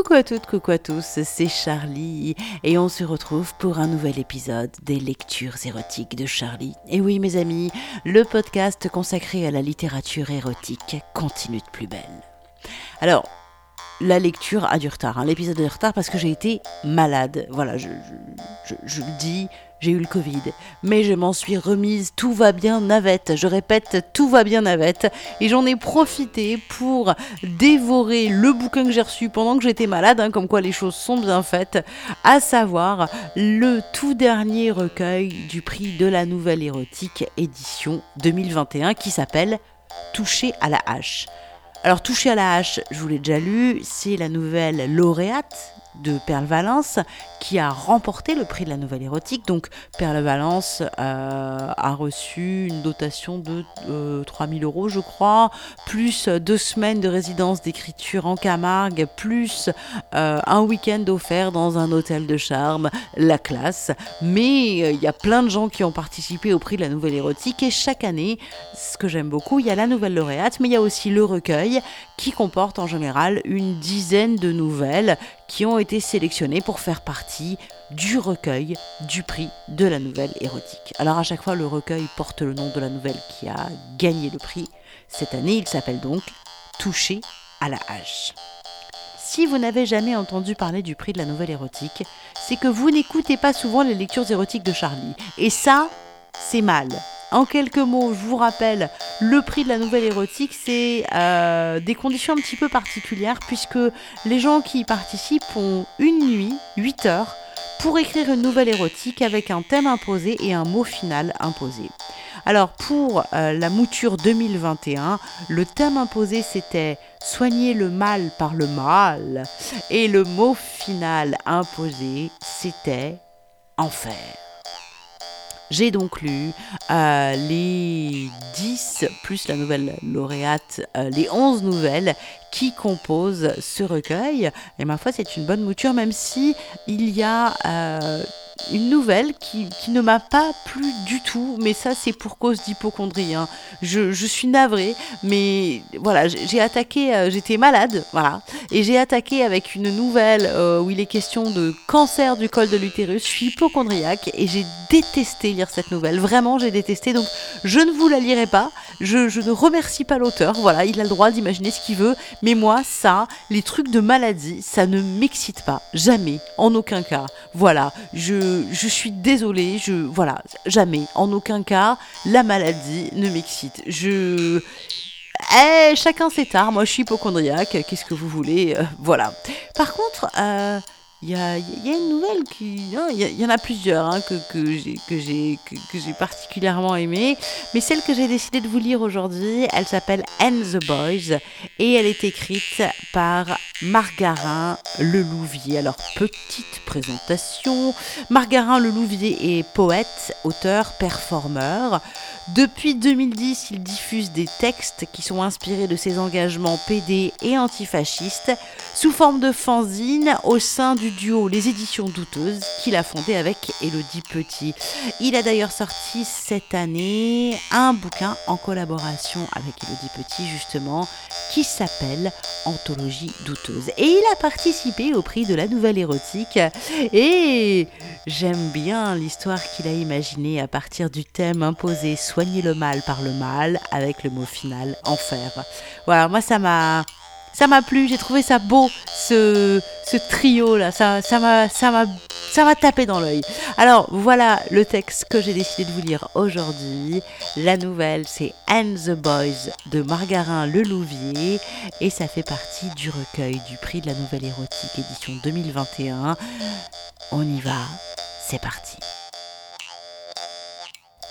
Coucou à toutes, coucou à tous, c'est Charlie et on se retrouve pour un nouvel épisode des lectures érotiques de Charlie. Et oui mes amis, le podcast consacré à la littérature érotique continue de plus belle. Alors, la lecture a du retard, hein. l'épisode a du retard parce que j'ai été malade. Voilà, je, je le dis, j'ai eu le Covid, mais je m'en suis remise, tout va bien navette, je répète, tout va bien navette, et j'en ai profité pour dévorer le bouquin que j'ai reçu pendant que j'étais malade, hein, comme quoi les choses sont bien faites, à savoir le tout dernier recueil du prix de la nouvelle érotique édition 2021 qui s'appelle Toucher à la hache. Alors Toucher à la hache, je vous l'ai déjà lu, c'est la nouvelle lauréate de Perle Valence qui a remporté le prix de la nouvelle érotique. Donc Perle Valence euh, a reçu une dotation de 3000 euh, euros, je crois, plus deux semaines de résidence d'écriture en Camargue, plus euh, un week-end offert dans un hôtel de charme, la classe. Mais il y a plein de gens qui ont participé au prix de la nouvelle érotique et chaque année, ce que j'aime beaucoup, il y a la nouvelle lauréate, mais il y a aussi le recueil qui comporte en général une dizaine de nouvelles qui ont été sélectionnées pour faire partie du recueil du prix de la nouvelle érotique. Alors à chaque fois, le recueil porte le nom de la nouvelle qui a gagné le prix. Cette année, il s'appelle donc Touché à la hache. Si vous n'avez jamais entendu parler du prix de la nouvelle érotique, c'est que vous n'écoutez pas souvent les lectures érotiques de Charlie. Et ça, c'est mal. En quelques mots, je vous rappelle, le prix de la nouvelle érotique, c'est euh, des conditions un petit peu particulières puisque les gens qui y participent ont une nuit, 8 heures, pour écrire une nouvelle érotique avec un thème imposé et un mot final imposé. Alors pour euh, la mouture 2021, le thème imposé c'était soigner le mal par le mal et le mot final imposé c'était enfer. J'ai donc lu euh, les 10 plus la nouvelle lauréate, euh, les 11 nouvelles qui composent ce recueil. Et ma foi, c'est une bonne mouture, même si il y a euh, une nouvelle qui, ne m'a pas plu du tout, mais ça c'est pour cause d'hypochondrie. Hein. Je, suis navrée, mais voilà, j'ai attaqué, euh, j'étais malade, voilà, et j'ai attaqué avec une nouvelle euh, où il est question de cancer du col de l'utérus. Je suis hypochondriaque et j'ai détesté lire cette nouvelle, vraiment j'ai détesté, donc je ne vous la lirai pas, je, je ne remercie pas l'auteur, voilà, il a le droit d'imaginer ce qu'il veut, mais moi, ça, les trucs de maladie, ça ne m'excite pas, jamais, en aucun cas, voilà, je je, suis désolée, je voilà, jamais, en aucun cas, la maladie ne m'excite. Je eh, chacun ses tares, moi je suis hypochondriaque, qu'est-ce que vous voulez, euh, voilà. Par contre, euh, il y a, une nouvelle qui. Il y, en a plusieurs hein, que, que j'ai que, particulièrement aimé. Mais celle que j'ai décidé de vous lire aujourd'hui, elle s'appelle And the Boys. Et elle est écrite par Margarin Lelouvier. Alors, petite présentation. Margarin Lelouvier est poète, auteur, performeur. Depuis 2010, il diffuse des textes qui sont inspirés de ses engagements PD et antifascistes sous forme de fanzine au sein du duo Les Éditions Douteuses qu'il a fondé avec Elodie Petit. Il a d'ailleurs sorti cette année un bouquin en collaboration avec Elodie Petit justement qui s'appelle Anthologie douteuse. Et il a participé au prix de la nouvelle érotique et j'aime bien l'histoire qu'il a imaginée à partir du thème imposé le mal par le mal avec le mot final enfer. Voilà, moi ça m'a ça m'a plu, j'ai trouvé ça beau, ce, ce trio là, ça, ça m'a, ça m'a, ça m'a tapé dans l'œil. Alors voilà le texte que j'ai décidé de vous lire aujourd'hui. La nouvelle, c'est And the Boys de Margarin Lelouvier et ça fait partie du recueil du prix de la nouvelle érotique édition 2021. On y va, c'est parti.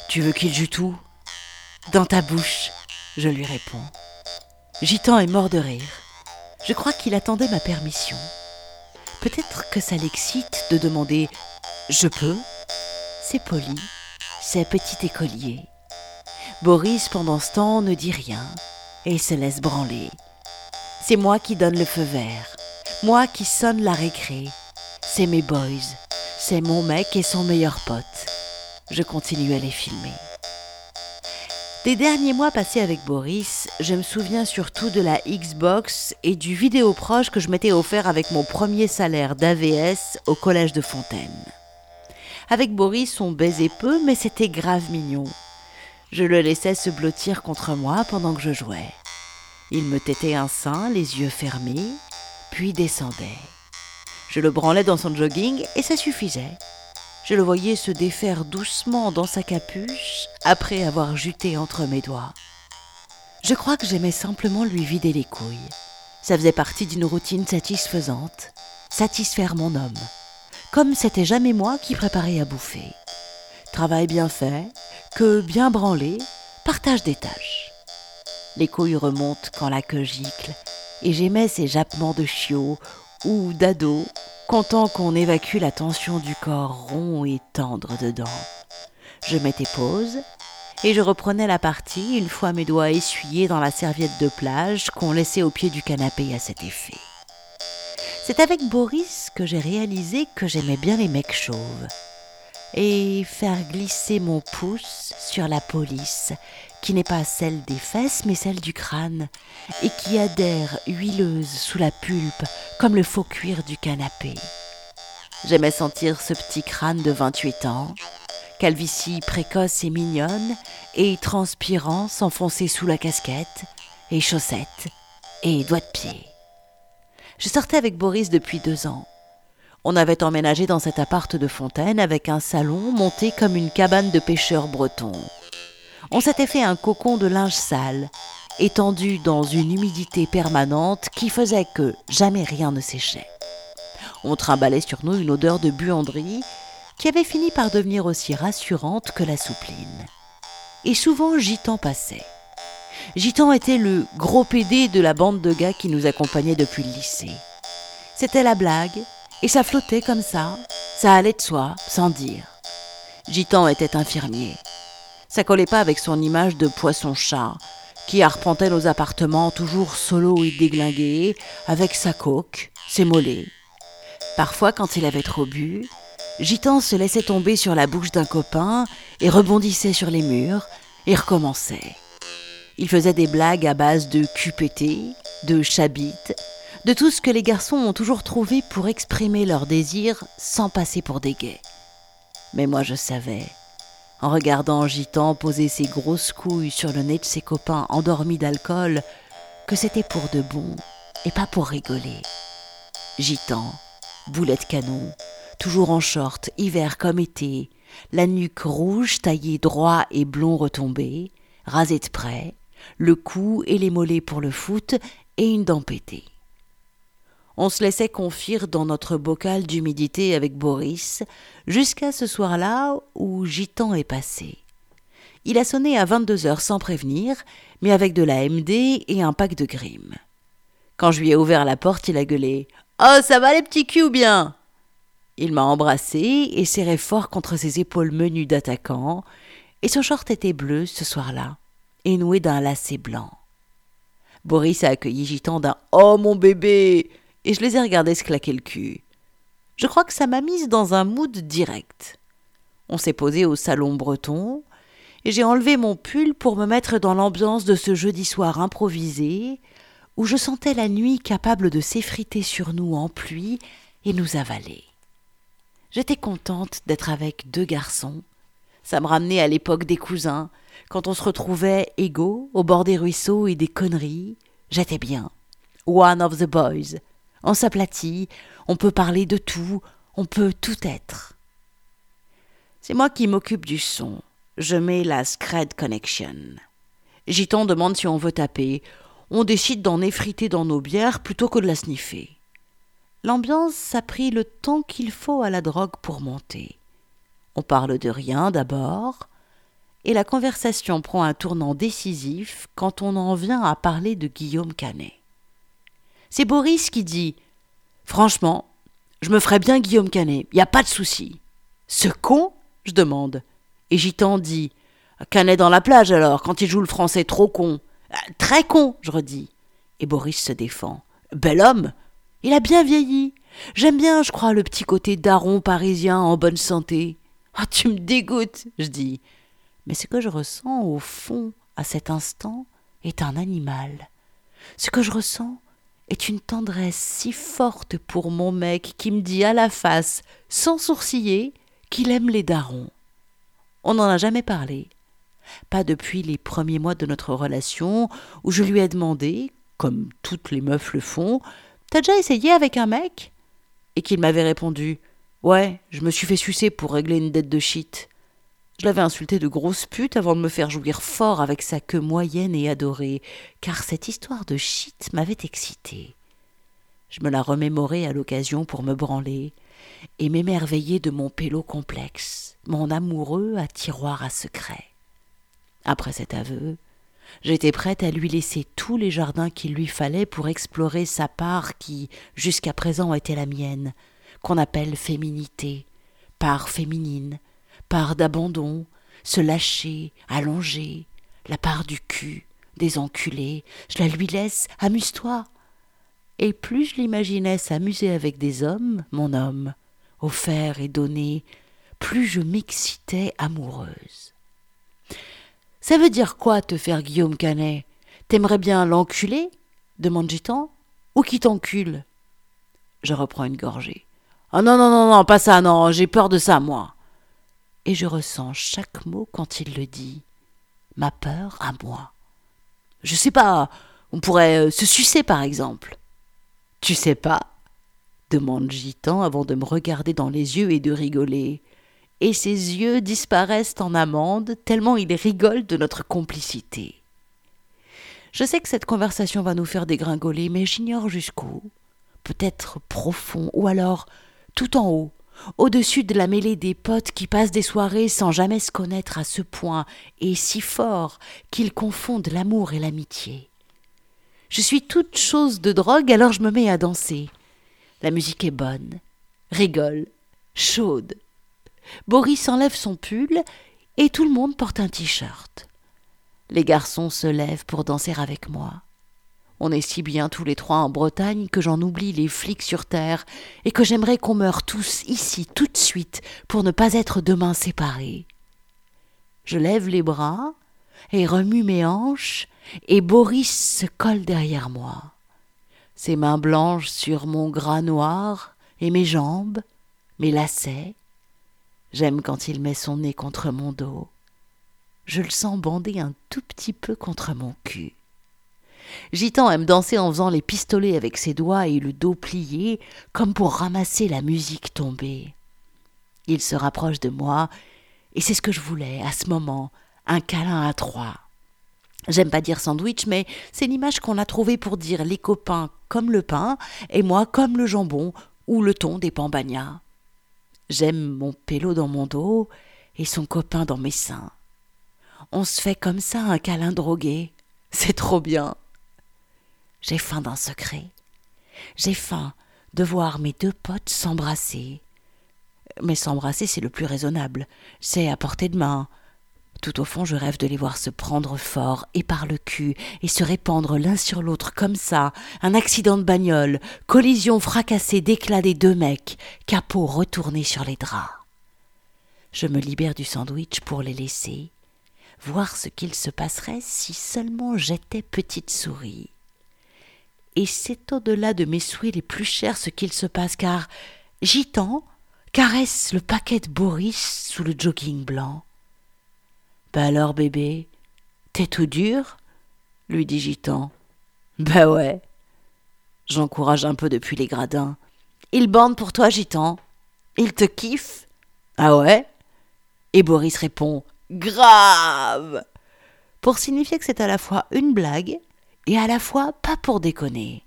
Tu veux qu'il joue tout? Dans ta bouche, je lui réponds. Gitan est mort de rire. Je crois qu'il attendait ma permission. Peut-être que ça l'excite de demander Je peux? C'est poli, c'est petit écolier. Boris, pendant ce temps, ne dit rien et se laisse branler. C'est moi qui donne le feu vert, moi qui sonne la récré. C'est mes boys, c'est mon mec et son meilleur pote je continue à les filmer. Des derniers mois passés avec Boris, je me souviens surtout de la Xbox et du vidéoproche que je m'étais offert avec mon premier salaire d'AVS au collège de Fontaine. Avec Boris, on baisait peu, mais c'était grave mignon. Je le laissais se blottir contre moi pendant que je jouais. Il me tétait un sein, les yeux fermés, puis descendait. Je le branlais dans son jogging et ça suffisait. Je le voyais se défaire doucement dans sa capuche après avoir juté entre mes doigts. Je crois que j'aimais simplement lui vider les couilles. Ça faisait partie d'une routine satisfaisante, satisfaire mon homme, comme c'était jamais moi qui préparais à bouffer. Travail bien fait, que bien branlé, partage des tâches. Les couilles remontent quand la queue gicle, et j'aimais ces jappements de chiots ou d'ados content qu'on évacue la tension du corps rond et tendre dedans. Je mettais pause et je reprenais la partie une fois mes doigts essuyés dans la serviette de plage qu'on laissait au pied du canapé à cet effet. C'est avec Boris que j'ai réalisé que j'aimais bien les mecs chauves. Et faire glisser mon pouce sur la police, qui n'est pas celle des fesses mais celle du crâne, et qui adhère huileuse sous la pulpe comme le faux cuir du canapé. J'aimais sentir ce petit crâne de 28 ans, calvitie précoce et mignonne, et transpirant s'enfoncer sous la casquette, et chaussettes, et doigts de pied. Je sortais avec Boris depuis deux ans. On avait emménagé dans cet appart de Fontaine avec un salon monté comme une cabane de pêcheurs bretons on s'était fait un cocon de linge sale, étendu dans une humidité permanente qui faisait que jamais rien ne séchait. On trimballait sur nous une odeur de buanderie qui avait fini par devenir aussi rassurante que la soupline. Et souvent Gitan passait. Gitan était le gros pédé de la bande de gars qui nous accompagnait depuis le lycée. C'était la blague, et ça flottait comme ça, ça allait de soi, sans dire. Gitan était infirmier, ça collait pas avec son image de poisson-chat, qui arpentait nos appartements toujours solo et déglingué, avec sa coque, ses mollets. Parfois, quand il avait trop bu, Gitan se laissait tomber sur la bouche d'un copain et rebondissait sur les murs et recommençait. Il faisait des blagues à base de QPT, de chabit, de tout ce que les garçons ont toujours trouvé pour exprimer leur désir sans passer pour des gays. Mais moi je savais en regardant Gitan poser ses grosses couilles sur le nez de ses copains endormis d'alcool, que c'était pour de bon et pas pour rigoler. Gitan, boulette canon, toujours en short, hiver comme été, la nuque rouge taillée droit et blond retombé, rasé de près, le cou et les mollets pour le foot et une dent pétée. On se laissait confire dans notre bocal d'humidité avec Boris, jusqu'à ce soir-là où Gitan est passé. Il a sonné à 22 heures sans prévenir, mais avec de la MD et un pack de grimes. Quand je lui ai ouvert la porte, il a gueulé Oh, ça va les petits culs bien? Il m'a embrassé et serré fort contre ses épaules menues d'attaquant, et son short était bleu ce soir-là, et noué d'un lacet blanc. Boris a accueilli Gitan d'un Oh mon bébé et je les ai regardés se claquer le cul. Je crois que ça m'a mise dans un mood direct. On s'est posé au salon breton, et j'ai enlevé mon pull pour me mettre dans l'ambiance de ce jeudi soir improvisé, où je sentais la nuit capable de s'effriter sur nous en pluie et nous avaler. J'étais contente d'être avec deux garçons. Ça me ramenait à l'époque des cousins, quand on se retrouvait égaux au bord des ruisseaux et des conneries. J'étais bien. One of the boys, on s'aplatit, on peut parler de tout, on peut tout être. C'est moi qui m'occupe du son. Je mets la Scred Connection. Giton demande si on veut taper. On décide d'en effriter dans nos bières plutôt que de la sniffer. L'ambiance a pris le temps qu'il faut à la drogue pour monter. On parle de rien d'abord, et la conversation prend un tournant décisif quand on en vient à parler de Guillaume Canet. C'est Boris qui dit Franchement, je me ferais bien Guillaume Canet, y a pas de souci. Ce con je demande. Et Gitan dit Canet dans la plage alors, quand il joue le français trop con. Euh, très con, je redis. Et Boris se défend. Bel homme Il a bien vieilli. J'aime bien, je crois, le petit côté daron parisien en bonne santé. Ah, tu me dégoûtes, je dis. Mais ce que je ressens au fond, à cet instant, est un animal. Ce que je ressens est une tendresse si forte pour mon mec qui me dit à la face, sans sourciller, qu'il aime les darons. On n'en a jamais parlé. Pas depuis les premiers mois de notre relation, où je lui ai demandé, comme toutes les meufs le font, T'as déjà essayé avec un mec? Et qu'il m'avait répondu Ouais, je me suis fait sucer pour régler une dette de shit. Je l'avais insulté de grosse pute avant de me faire jouir fort avec sa queue moyenne et adorée, car cette histoire de shit m'avait excité. Je me la remémorais à l'occasion pour me branler et m'émerveiller de mon pélo complexe, mon amoureux à tiroir à secret. Après cet aveu, j'étais prête à lui laisser tous les jardins qu'il lui fallait pour explorer sa part qui, jusqu'à présent, était la mienne, qu'on appelle féminité, part féminine, part d'abandon, se lâcher, allonger, la part du cul, des enculés, je la lui laisse, amuse-toi. Et plus je l'imaginais s'amuser avec des hommes, mon homme, offert et donné, plus je m'excitais amoureuse. Ça veut dire quoi te faire Guillaume Canet? T'aimerais bien l'enculer? demande Gitan. Ou qui t'encule? Je reprends une gorgée. Oh non, non, non, non, pas ça, non, j'ai peur de ça, moi. Et je ressens chaque mot quand il le dit. Ma peur à moi. Je sais pas, on pourrait euh, se sucer par exemple. Tu sais pas demande Gitan avant de me regarder dans les yeux et de rigoler et ses yeux disparaissent en amande tellement il rigole de notre complicité. Je sais que cette conversation va nous faire dégringoler, mais j'ignore jusqu'où. Peut-être profond, ou alors tout en haut, au-dessus de la mêlée des potes qui passent des soirées sans jamais se connaître à ce point et si fort qu'ils confondent l'amour et l'amitié. Je suis toute chose de drogue, alors je me mets à danser. La musique est bonne, rigole, chaude, Boris enlève son pull et tout le monde porte un t-shirt. Les garçons se lèvent pour danser avec moi. On est si bien tous les trois en Bretagne que j'en oublie les flics sur terre et que j'aimerais qu'on meure tous ici tout de suite pour ne pas être demain séparés. Je lève les bras et remue mes hanches et Boris se colle derrière moi. Ses mains blanches sur mon gras noir et mes jambes, mes lacets, J'aime quand il met son nez contre mon dos. Je le sens bander un tout petit peu contre mon cul. Gitan aime danser en faisant les pistolets avec ses doigts et le dos plié, comme pour ramasser la musique tombée. Il se rapproche de moi, et c'est ce que je voulais à ce moment, un câlin à trois. J'aime pas dire sandwich, mais c'est l'image qu'on a trouvée pour dire les copains comme le pain, et moi comme le jambon ou le thon des pambagnas. J'aime mon pélo dans mon dos et son copain dans mes seins. On se fait comme ça un câlin drogué. C'est trop bien. J'ai faim d'un secret. J'ai faim de voir mes deux potes s'embrasser. Mais s'embrasser, c'est le plus raisonnable. C'est à portée de main. Tout au fond, je rêve de les voir se prendre fort et par le cul et se répandre l'un sur l'autre comme ça, un accident de bagnole, collision fracassée d'éclat des deux mecs, capot retourné sur les draps. Je me libère du sandwich pour les laisser, voir ce qu'il se passerait si seulement j'étais petite souris. Et c'est au-delà de mes souhaits les plus chers ce qu'il se passe, car Gitan caresse le paquet de Boris sous le jogging blanc. Bah alors, bébé, t'es tout dur? lui dit Gitan. Bah ouais. J'encourage un peu depuis les gradins. Il bande pour toi, Gitan. Il te kiffe Ah ouais? Et Boris répond Grave Pour signifier que c'est à la fois une blague et à la fois pas pour déconner.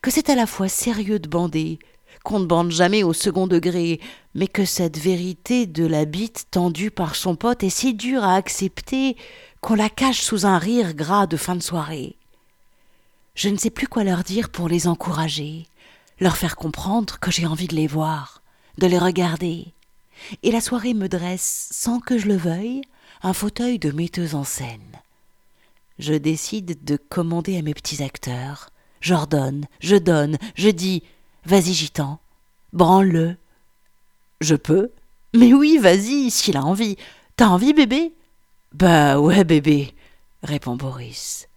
Que c'est à la fois sérieux de bander, qu'on ne bande jamais au second degré, mais que cette vérité de la bite tendue par son pote est si dure à accepter qu'on la cache sous un rire gras de fin de soirée. Je ne sais plus quoi leur dire pour les encourager, leur faire comprendre que j'ai envie de les voir, de les regarder. Et la soirée me dresse, sans que je le veuille, un fauteuil de metteuse en scène. Je décide de commander à mes petits acteurs. J'ordonne, je donne, je dis Vas-y, gitan, branle-le. Je peux Mais oui, vas-y, s'il a envie. T'as envie, bébé? Bah ouais, bébé. répond Boris.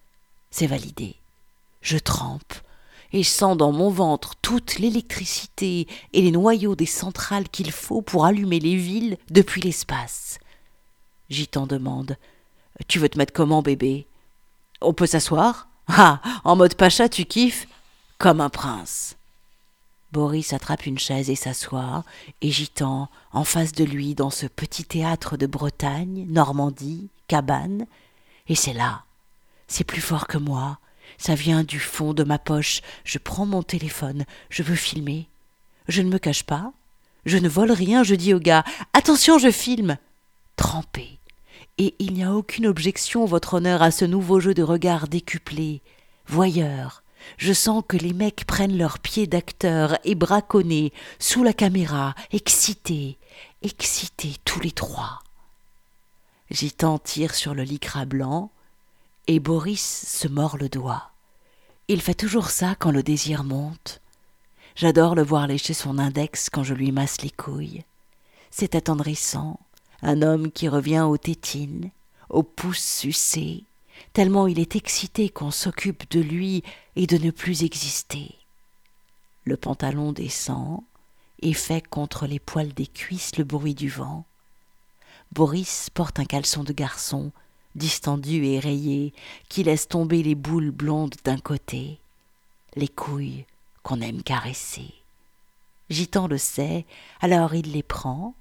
C'est validé. Je trempe et sens dans mon ventre toute l'électricité et les noyaux des centrales qu'il faut pour allumer les villes depuis l'espace. Gitan demande Tu veux te mettre comment, bébé? On peut s'asseoir Ah En mode pacha, tu kiffes Comme un prince. Boris attrape une chaise et s'assoit, et Gitan, en face de lui, dans ce petit théâtre de Bretagne, Normandie, cabane, et c'est là. C'est plus fort que moi. Ça vient du fond de ma poche. Je prends mon téléphone. Je veux filmer. Je ne me cache pas. Je ne vole rien. Je dis au gars Attention, je filme. Trempé. Et il n'y a aucune objection, votre honneur, à ce nouveau jeu de regard décuplé. Voyeur. Je sens que les mecs prennent leurs pieds d'acteurs et braconnés sous la caméra, excités, excités tous les trois. Gitan tire sur le lycra blanc, et Boris se mord le doigt. Il fait toujours ça quand le désir monte. J'adore le voir lécher son index quand je lui masse les couilles. C'est attendrissant, un homme qui revient aux tétines, aux pouces sucés, tellement il est excité qu'on s'occupe de lui et de ne plus exister. Le pantalon descend et fait contre les poils des cuisses le bruit du vent. Boris porte un caleçon de garçon, distendu et rayé, qui laisse tomber les boules blondes d'un côté, les couilles qu'on aime caresser. Gitan le sait, alors il les prend,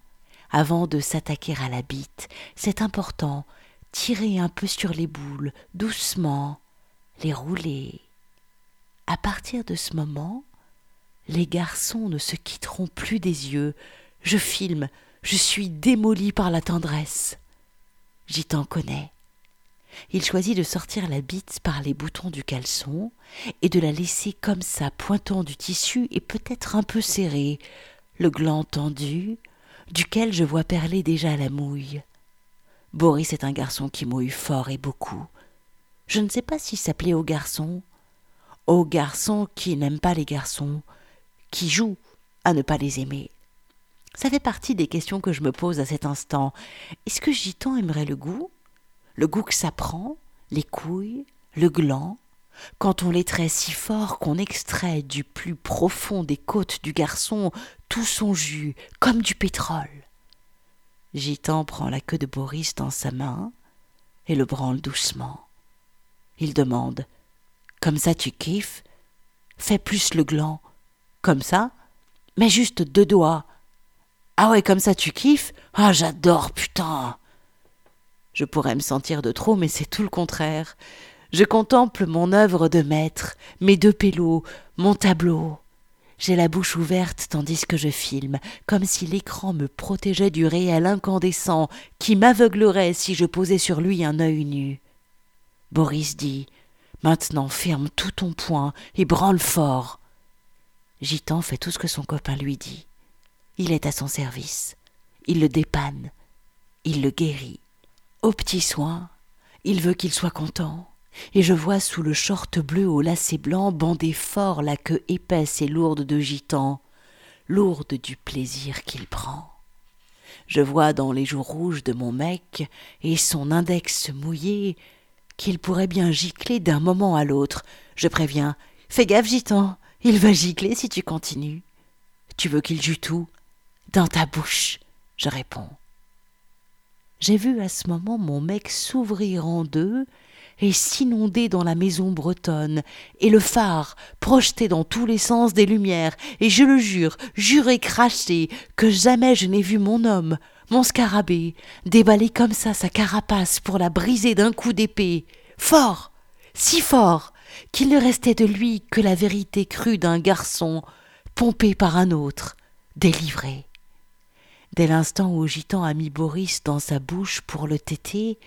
avant de s'attaquer à la bite. C'est important, tirer un peu sur les boules, doucement, les rouler. À partir de ce moment, les garçons ne se quitteront plus des yeux. Je filme, je suis démoli par la tendresse. J'y t'en connais. Il choisit de sortir la bite par les boutons du caleçon et de la laisser comme ça, pointant du tissu et peut-être un peu serré, le gland tendu, duquel je vois perler déjà la mouille. Boris est un garçon qui mouille fort et beaucoup. Je ne sais pas s'il s'appelait au garçon. Au garçon qui n'aime pas les garçons, qui joue à ne pas les aimer. Ça fait partie des questions que je me pose à cet instant. Est-ce que Gitan aimerait le goût? Le goût que ça prend? Les couilles? Le gland? Quand on les traite si fort qu'on extrait du plus profond des côtes du garçon tout son jus, comme du pétrole. Gitan prend la queue de Boris dans sa main et le branle doucement. Il demande Comme ça tu kiffes? Fais plus le gland. Comme ça Mets juste deux doigts. Ah ouais, comme ça tu kiffes? Ah, j'adore, putain Je pourrais me sentir de trop, mais c'est tout le contraire. Je contemple mon œuvre de maître, mes deux pélos, mon tableau. J'ai la bouche ouverte tandis que je filme, comme si l'écran me protégeait du réel incandescent qui m'aveuglerait si je posais sur lui un œil nu. Boris dit Maintenant ferme tout ton poing et branle fort. Gitan fait tout ce que son copain lui dit. Il est à son service. Il le dépanne. Il le guérit. Au petit soin, il veut qu'il soit content. Et je vois sous le short bleu au lacet blanc bander fort la queue épaisse et lourde de gitan, lourde du plaisir qu'il prend. Je vois dans les joues rouges de mon mec et son index mouillé qu'il pourrait bien gicler d'un moment à l'autre. Je préviens. Fais gaffe, gitan. Il va gicler si tu continues. Tu veux qu'il joue tout dans ta bouche, je réponds. J'ai vu à ce moment mon mec s'ouvrir en deux et s'inonder dans la maison bretonne, et le phare projeter dans tous les sens des lumières, et je le jure, juré craché, que jamais je n'ai vu mon homme, mon scarabée, déballer comme ça sa carapace pour la briser d'un coup d'épée, fort, si fort, qu'il ne restait de lui que la vérité crue d'un garçon, pompé par un autre, délivré. Dès l'instant où Gitan a mis Boris dans sa bouche pour le téter,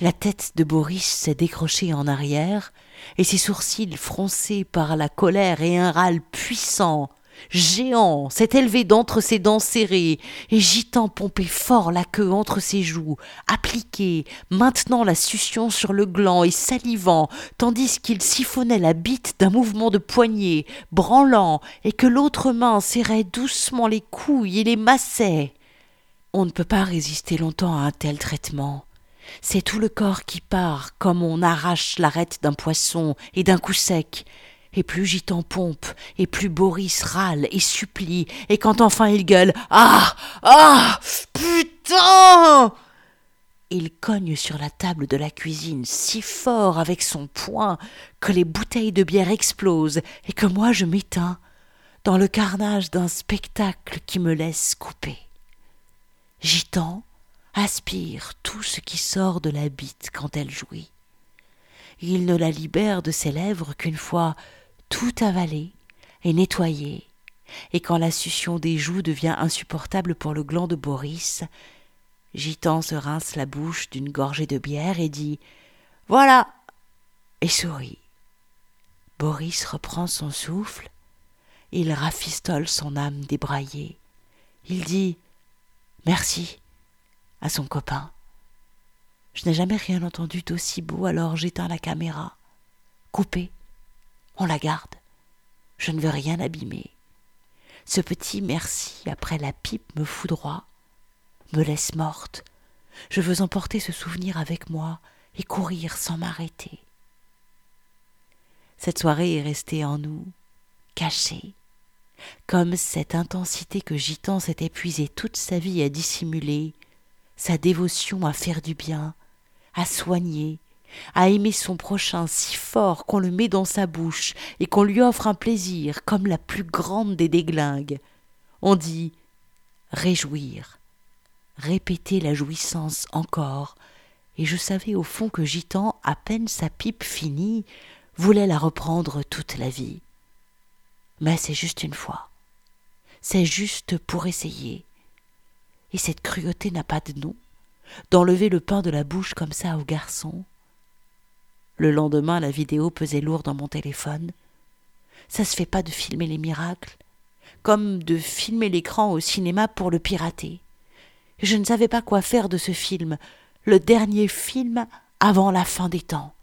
la tête de Boris s'est décrochée en arrière, et ses sourcils froncés par la colère et un râle puissant, géant, s'est élevé d'entre ses dents serrées, et Gitan pompait fort la queue entre ses joues, appliqué, maintenant la succion sur le gland et salivant, tandis qu'il siphonnait la bite d'un mouvement de poignet, branlant, et que l'autre main serrait doucement les couilles et les massait. On ne peut pas résister longtemps à un tel traitement. C'est tout le corps qui part, comme on arrache l'arête d'un poisson, et d'un coup sec. Et plus Gitan pompe, et plus Boris râle et supplie, et quand enfin il gueule Ah Ah Putain il cogne sur la table de la cuisine si fort avec son poing que les bouteilles de bière explosent et que moi je m'éteins dans le carnage d'un spectacle qui me laisse couper. Gitan aspire tout ce qui sort de la bite quand elle jouit. Il ne la libère de ses lèvres qu'une fois tout avalé et nettoyé, et quand la succion des joues devient insupportable pour le gland de Boris, Gitan se rince la bouche d'une gorgée de bière et dit Voilà et sourit. Boris reprend son souffle, il rafistole son âme débraillée. Il dit Merci à son copain. Je n'ai jamais rien entendu d'aussi beau, alors j'éteins la caméra. Coupé. On la garde. Je ne veux rien abîmer. Ce petit merci après la pipe me foudroie me laisse morte. Je veux emporter ce souvenir avec moi et courir sans m'arrêter. Cette soirée est restée en nous, cachée, comme cette intensité que Gitan s'est épuisé toute sa vie à dissimuler, sa dévotion à faire du bien, à soigner, à aimer son prochain si fort qu'on le met dans sa bouche et qu'on lui offre un plaisir comme la plus grande des déglingues. On dit réjouir, répéter la jouissance encore, et je savais au fond que Gitan, à peine sa pipe finie, voulait la reprendre toute la vie. Mais c'est juste une fois. C'est juste pour essayer. Et cette cruauté n'a pas de nom, d'enlever le pain de la bouche comme ça au garçon. Le lendemain, la vidéo pesait lourd dans mon téléphone. Ça se fait pas de filmer les miracles, comme de filmer l'écran au cinéma pour le pirater. Je ne savais pas quoi faire de ce film, le dernier film avant la fin des temps.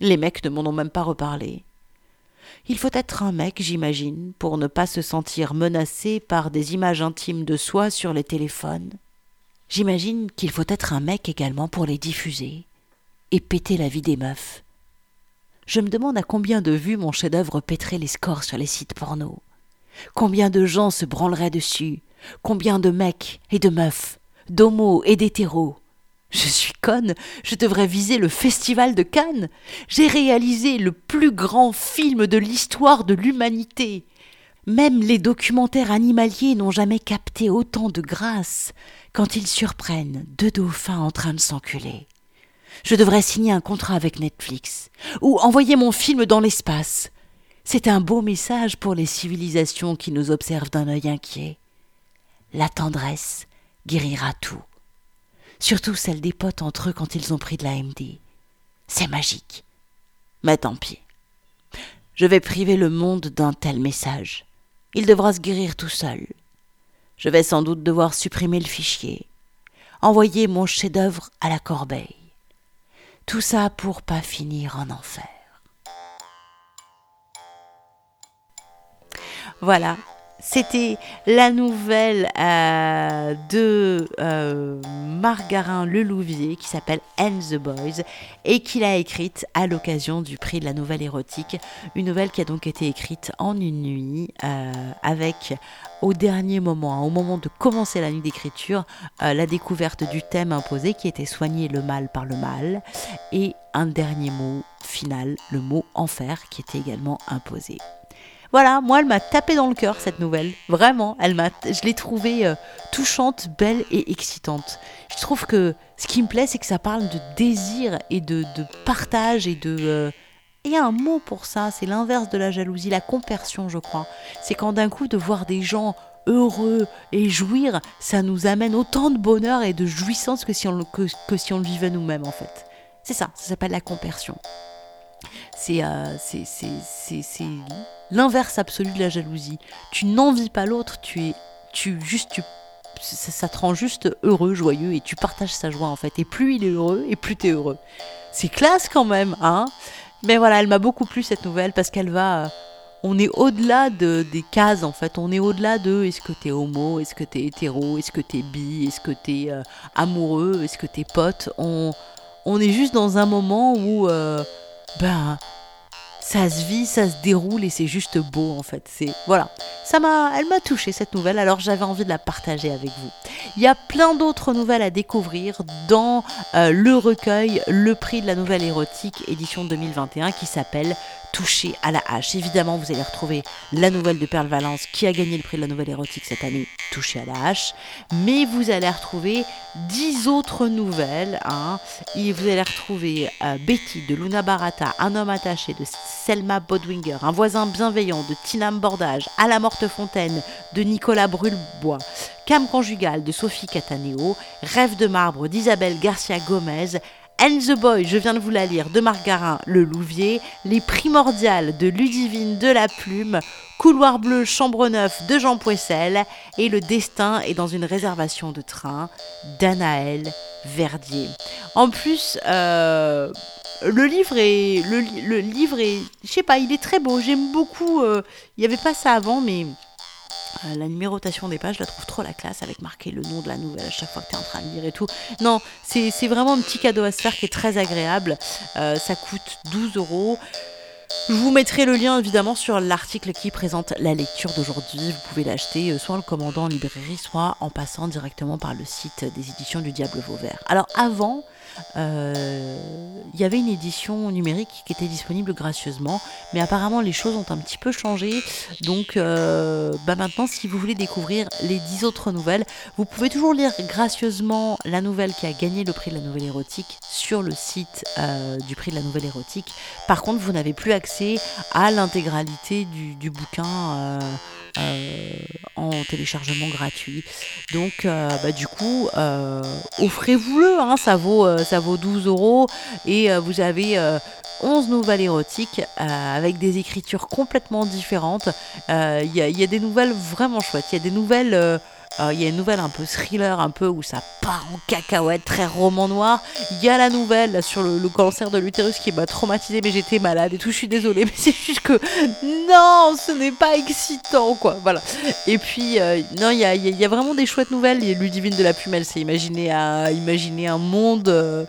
Les mecs ne m'en ont même pas reparlé. Il faut être un mec, j'imagine, pour ne pas se sentir menacé par des images intimes de soi sur les téléphones. J'imagine qu'il faut être un mec également pour les diffuser et péter la vie des meufs. Je me demande à combien de vues mon chef-d'œuvre pèterait les scores sur les sites porno. Combien de gens se branleraient dessus? Combien de mecs et de meufs, d'homos et d'hétéros? Je suis conne, je devrais viser le festival de Cannes. J'ai réalisé le plus grand film de l'histoire de l'humanité. Même les documentaires animaliers n'ont jamais capté autant de grâce quand ils surprennent deux dauphins en train de s'enculer. Je devrais signer un contrat avec Netflix ou envoyer mon film dans l'espace. C'est un beau message pour les civilisations qui nous observent d'un œil inquiet la tendresse guérira tout. Surtout celle des potes entre eux quand ils ont pris de la MD. C'est magique. Mais tant pis. Je vais priver le monde d'un tel message. Il devra se guérir tout seul. Je vais sans doute devoir supprimer le fichier, envoyer mon chef-d'œuvre à la corbeille. Tout ça pour pas finir en enfer. Voilà, c'était la nouvelle euh, de euh, Margarin Lelouvier qui s'appelle And the Boys et qu'il a écrite à l'occasion du prix de la nouvelle érotique. Une nouvelle qui a donc été écrite en une nuit euh, avec au dernier moment, au moment de commencer la nuit d'écriture, la découverte du thème imposé qui était soigner le mal par le mal et un dernier mot final, le mot enfer qui était également imposé. Voilà, moi, elle m'a tapé dans le cœur, cette nouvelle. Vraiment, elle m'a, je l'ai trouvée euh, touchante, belle et excitante. Je trouve que ce qui me plaît, c'est que ça parle de désir et de, partage et de... Euh, un mot pour ça, c'est l'inverse de la jalousie, la compersion, je crois. C'est quand d'un coup, de voir des gens heureux et jouir, ça nous amène autant de bonheur et de jouissance que si on, que, si on le vivait nous-mêmes, en fait. C'est ça, ça s'appelle la compersion. C'est euh, l'inverse absolu de la jalousie. Tu n'envies pas l'autre, tu es, tu juste, tu, ça, te rend juste heureux, joyeux, et tu partages sa joie en fait. Et plus il est heureux, et plus tu es heureux. C'est classe quand même, hein Mais voilà, elle m'a beaucoup plu cette nouvelle parce qu'elle va euh, on est au-delà de, des cases en fait. On est au-delà de est-ce que t'es homo, est-ce que t'es hétéro, est-ce que t'es bi, est-ce que t'es euh, amoureux, est-ce que t'es pote. On, on est juste dans un moment où euh, ben ça se vit, ça se déroule et c'est juste beau en fait. C'est voilà, ça m'a, elle m'a touché cette nouvelle. Alors j'avais envie de la partager avec vous. Il y a plein d'autres nouvelles à découvrir dans euh, le recueil Le prix de la nouvelle érotique édition 2021 qui s'appelle touché à la hache. Évidemment, vous allez retrouver la nouvelle de Perle Valence qui a gagné le prix de la nouvelle érotique cette année, touché à la hache. Mais vous allez retrouver dix autres nouvelles. Hein. Vous allez retrouver euh, Betty de Luna Barata, Un homme attaché de Selma Bodwinger, Un voisin bienveillant de Tinam Bordage, À la morte fontaine de Nicolas Brulebois, Cam conjugal de Sophie Cataneo, Rêve de marbre d'Isabelle Garcia Gomez, And the Boy, je viens de vous la lire, de Margarin Le Louvier, Les Primordiales de Ludivine de la Plume, Couloir bleu, chambre neuf de Jean Poissel et Le destin est dans une réservation de train d'Anaël Verdier. En plus, euh, le livre est, le, livre est, je sais pas, il est très beau. J'aime beaucoup. Euh, il n'y avait pas ça avant, mais euh, la numérotation des pages, je la trouve trop la classe avec marqué le nom de la nouvelle à chaque fois que tu es en train de lire et tout. Non, c'est vraiment un petit cadeau à se faire qui est très agréable. Euh, ça coûte 12 euros. Je vous mettrai le lien évidemment sur l'article qui présente la lecture d'aujourd'hui. Vous pouvez l'acheter euh, soit en le commandant en librairie, soit en passant directement par le site des éditions du Diable Vauvert. Alors avant, il y avait une édition numérique qui était disponible gracieusement, mais apparemment les choses ont un petit peu changé. Donc euh, bah maintenant, si vous voulez découvrir les 10 autres nouvelles, vous pouvez toujours lire gracieusement la nouvelle qui a gagné le prix de la nouvelle érotique sur le site euh, du prix de la nouvelle érotique. Par contre, vous n'avez plus accès à l'intégralité du, bouquin. en téléchargement gratuit. Donc, bah, du coup, offrez-vous-le, hein, ça vaut ça vaut 12 euros et euh, vous avez 11 euh, nouvelles érotiques euh, avec des écritures complètement différentes. Il y, a des nouvelles vraiment chouettes. Il y a des nouvelles euh, il y a une nouvelle un peu thriller, un peu où ça part en cacahuète, très roman noir. Il y a la nouvelle sur le, cancer de l'utérus qui m'a traumatisé, mais j'étais malade et tout. Je suis désolée, mais c'est juste que non, ce n'est pas excitant, quoi. Voilà. Et puis, euh, non, il y a, y a, vraiment des chouettes nouvelles. Il y a Ludivine de la Pumelle, c'est imaginer, à, un monde. Euh,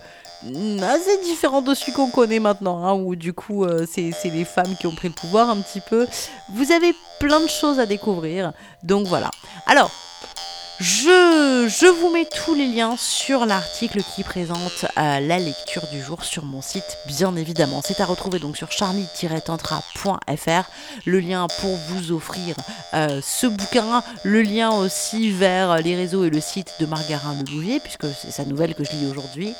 assez différent de celui qu'on connaît maintenant, hein, où du coup c'est les femmes qui ont pris le pouvoir un petit peu. Vous avez plein de choses à découvrir, donc voilà. Alors, je, vous mets tous les liens sur l'article qui présente euh, la lecture du jour sur mon site, bien évidemment. C'est à retrouver donc sur charlie-tantra.fr, le lien pour vous offrir euh, ce bouquin, le lien aussi vers les réseaux et le site de Margarin Lebouvier, puisque c'est sa nouvelle que je lis aujourd'hui.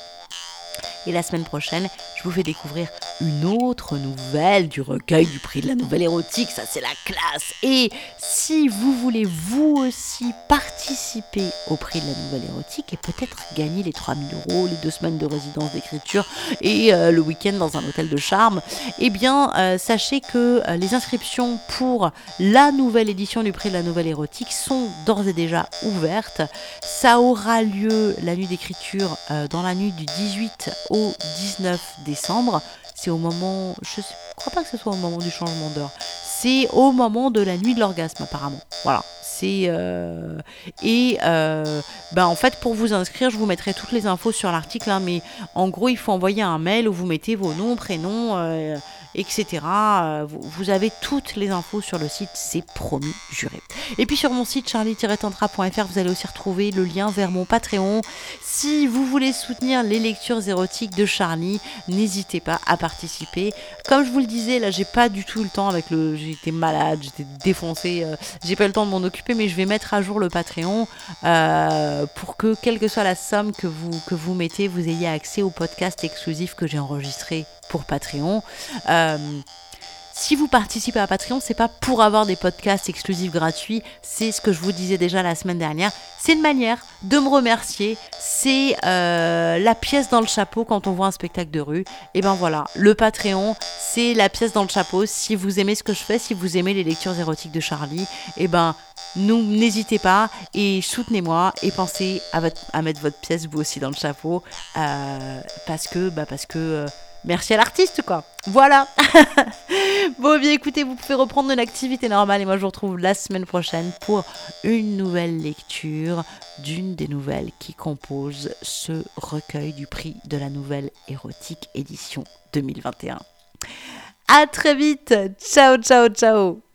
Et la semaine prochaine, je vous fais découvrir une autre nouvelle du recueil du prix de la nouvelle érotique. Ça, c'est la classe. Et si vous voulez vous aussi participer au prix de la nouvelle érotique et peut-être gagner les 3000 euros, les deux semaines de résidence d'écriture et euh, le week-end dans un hôtel de charme, eh bien, euh, sachez que euh, les inscriptions pour la nouvelle édition du prix de la nouvelle érotique sont d'ores et déjà ouvertes. Ça aura lieu la nuit d'écriture dans la nuit du 18 au 19 décembre. C'est au moment, je ne crois pas que ce soit au moment du changement d'heure. C'est au moment de la nuit de l'orgasme apparemment. Voilà. C'est euh, et euh, ben en fait pour vous inscrire, je vous mettrai toutes les infos sur l'article. Hein, mais en gros, il faut envoyer un mail où vous mettez vos noms, prénoms. Euh, etc. Euh, vous, avez toutes les infos sur le site, c'est promis, juré. Et puis sur mon site charlie-tantra.fr, vous allez aussi retrouver le lien vers mon Patreon. Si vous voulez soutenir les lectures érotiques de Charlie, n'hésitez pas à participer. Comme je vous le disais, là j'ai pas du tout le temps avec le. J'étais malade, j'étais défoncé, euh, j'ai pas le temps de m'en occuper, mais je vais mettre à jour le Patreon euh, pour que, quelle que soit la somme que vous, que vous mettez, vous ayez accès au podcast exclusif que j'ai enregistré pour Patreon. Euh, si vous participez à Patreon, c'est pas pour avoir des podcasts exclusifs gratuits, c'est ce que je vous disais déjà la semaine dernière. C'est une manière de me remercier. C'est euh, la pièce dans le chapeau quand on voit un spectacle de rue. Et ben voilà, le Patreon, c'est la pièce dans le chapeau. Si vous aimez ce que je fais, si vous aimez les lectures érotiques de Charlie, et ben n'hésitez pas et soutenez-moi et pensez à, mettre votre pièce vous aussi dans le chapeau euh, parce que bah parce que merci à l'artiste, quoi. Voilà. bon, bien écoutez, vous pouvez reprendre une activité normale et moi je vous retrouve la semaine prochaine pour une nouvelle lecture d'une des nouvelles qui composent ce recueil du prix de la nouvelle érotique édition 2021. À très vite. Ciao, ciao, ciao.